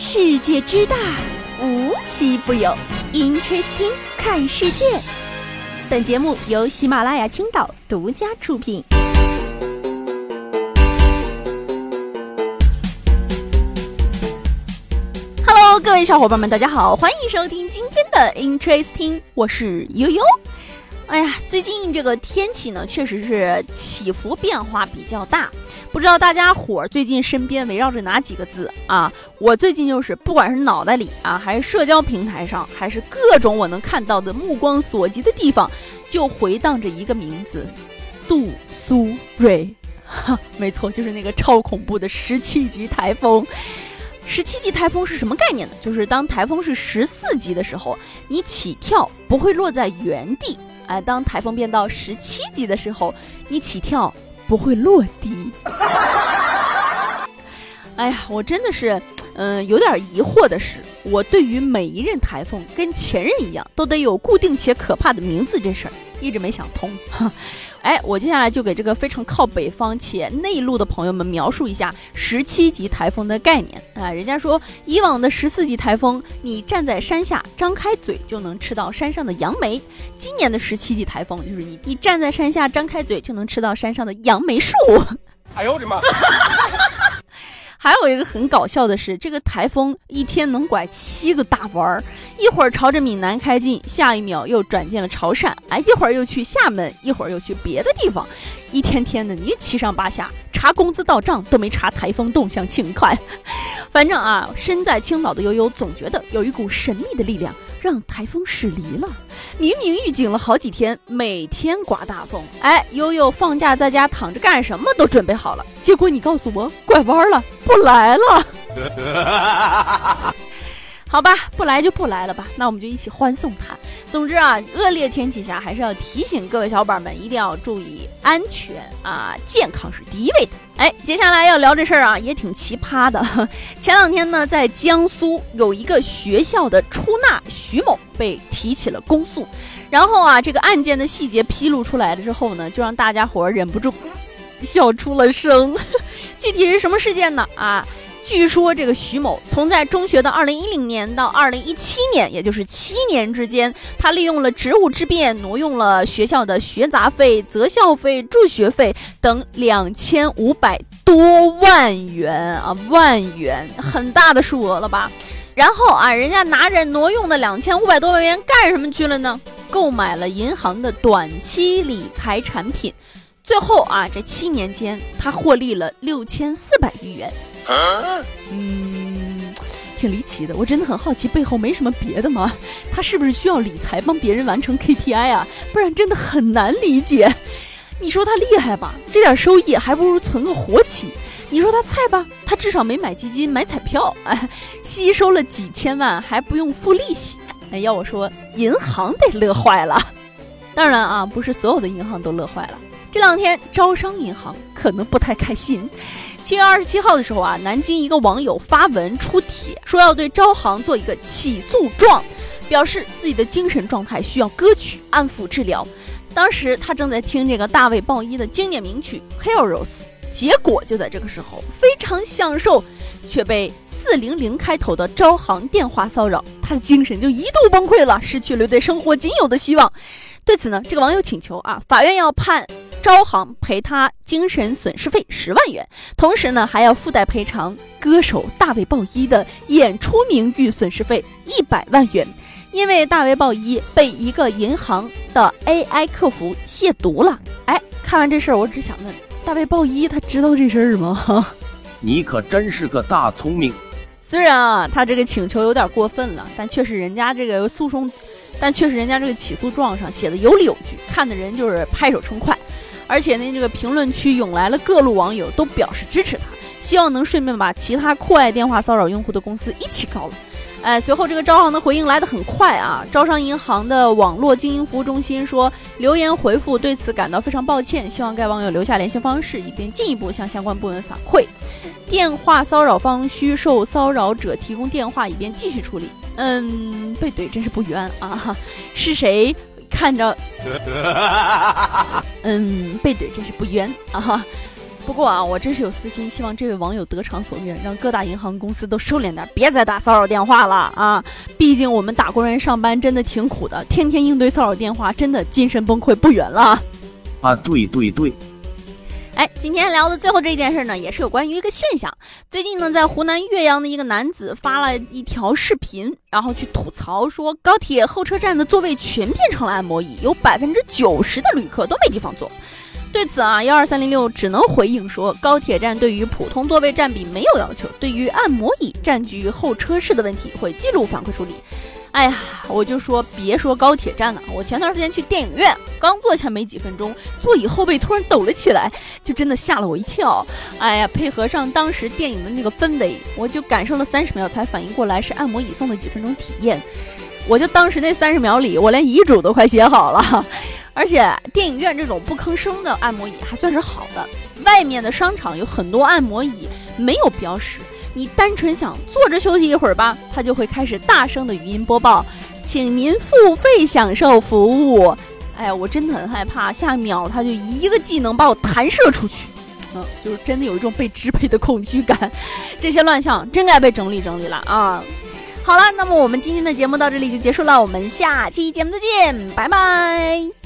世界之大，无奇不有。Interesting，看世界。本节目由喜马拉雅青岛独家出品。Hello，各位小伙伴们，大家好，欢迎收听今天的 Interesting，我是悠悠。哎呀，最近这个天气呢，确实是起伏变化比较大。不知道大家伙儿最近身边围绕着哪几个字啊？我最近就是，不管是脑袋里啊，还是社交平台上，还是各种我能看到的目光所及的地方，就回荡着一个名字：杜苏芮。哈，没错，就是那个超恐怖的十七级台风。十七级台风是什么概念呢？就是当台风是十四级的时候，你起跳不会落在原地。哎，当台风变到十七级的时候，你起跳不会落地。哎呀，我真的是，嗯，有点疑惑的是，我对于每一任台风跟前任一样，都得有固定且可怕的名字这事儿，一直没想通。哎，我接下来就给这个非常靠北方且内陆的朋友们描述一下十七级台风的概念啊。人家说，以往的十四级台风，你站在山下张开嘴就能吃到山上的杨梅；今年的十七级台风，就是你你站在山下张开嘴就能吃到山上的杨梅树。哎呦我的妈！还有一个很搞笑的是，这个台风一天能拐七个大弯儿，一会儿朝着闽南开进，下一秒又转进了潮汕，哎，一会儿又去厦门，一会儿又去别的地方，一天天的你七上八下，查工资到账都没查台风动向勤快。反正啊，身在青岛的悠悠总觉得有一股神秘的力量。让台风驶离了，明明预警了好几天，每天刮大风。哎，悠悠放假在家躺着干什么都准备好了，结果你告诉我拐弯了，不来了。好吧，不来就不来了吧，那我们就一起欢送他。总之啊，恶劣天气下还是要提醒各位小伙伴们，一定要注意安全啊，健康是第一位的。哎，接下来要聊这事儿啊，也挺奇葩的。前两天呢，在江苏有一个学校的出纳徐某被提起了公诉，然后啊，这个案件的细节披露出来了之后呢，就让大家伙忍不住笑出了声。具体是什么事件呢？啊？据说这个徐某从在中学的二零一零年到二零一七年，也就是七年之间，他利用了职务之便，挪用了学校的学杂费、择校费、助学费等两千五百多万元啊，万元，很大的数额了吧？然后啊，人家拿着挪用的两千五百多万元干什么去了呢？购买了银行的短期理财产品。最后啊，这七年间，他获利了六千四百余元。嗯，挺离奇的。我真的很好奇，背后没什么别的吗？他是不是需要理财帮别人完成 KPI 啊？不然真的很难理解。你说他厉害吧？这点收益还不如存个活期。你说他菜吧？他至少没买基金、买彩票，哎，吸收了几千万还不用付利息。哎，要我说，银行得乐坏了。当然啊，不是所有的银行都乐坏了。这两天，招商银行可能不太开心。七月二十七号的时候啊，南京一个网友发文出帖，说要对招行做一个起诉状，表示自己的精神状态需要歌曲安抚治疗。当时他正在听这个大卫鲍伊的经典名曲《Heroes》，结果就在这个时候非常享受，却被四零零开头的招行电话骚扰，他的精神就一度崩溃了，失去了对生活仅有的希望。对此呢，这个网友请求啊，法院要判。招行赔他精神损失费十万元，同时呢还要附带赔偿歌手大卫鲍伊的演出名誉损失费一百万元，因为大卫鲍伊被一个银行的 AI 客服亵渎了。哎，看完这事儿，我只想问大卫鲍伊他知道这事儿吗？你可真是个大聪明。虽然啊，他这个请求有点过分了，但确实人家这个诉讼，但确实人家这个起诉状上写的有理有据，看的人就是拍手称快。而且呢，这个评论区涌来了各路网友，都表示支持他，希望能顺便把其他酷爱电话骚扰用户的公司一起告了。哎，随后这个招行的回应来得很快啊！招商银行的网络经营服务中心说，留言回复对此感到非常抱歉，希望该网友留下联系方式，以便进一步向相关部门反馈。电话骚扰方需受骚扰者提供电话，以便继续处理。嗯，被怼真是不冤啊！是谁？看着，嗯，被怼真是不冤啊！不过啊，我真是有私心，希望这位网友得偿所愿，让各大银行公司都收敛点，别再打骚扰电话了啊！毕竟我们打工人上班真的挺苦的，天天应对骚扰电话，真的精神崩溃不远了。啊，对对对。哎，今天聊的最后这件事呢，也是有关于一个现象。最近呢，在湖南岳阳的一个男子发了一条视频，然后去吐槽说，高铁候车站的座位全变成了按摩椅，有百分之九十的旅客都没地方坐。对此啊，幺二三零六只能回应说，高铁站对于普通座位占比没有要求，对于按摩椅占据候车室的问题，会记录反馈处理。哎呀，我就说别说高铁站了，我前段时间去电影院，刚坐下没几分钟，座椅后背突然抖了起来，就真的吓了我一跳。哎呀，配合上当时电影的那个氛围，我就感受了三十秒才反应过来是按摩椅送的几分钟体验。我就当时那三十秒里，我连遗嘱都快写好了。而且电影院这种不吭声的按摩椅还算是好的，外面的商场有很多按摩椅没有标识。你单纯想坐着休息一会儿吧，它就会开始大声的语音播报，请您付费享受服务。哎呀，我真的很害怕，下一秒它就一个技能把我弹射出去，嗯，就是真的有一种被支配的恐惧感。这些乱象真该被整理整理了啊！好了，那么我们今天的节目到这里就结束了，我们下期节目再见，拜拜。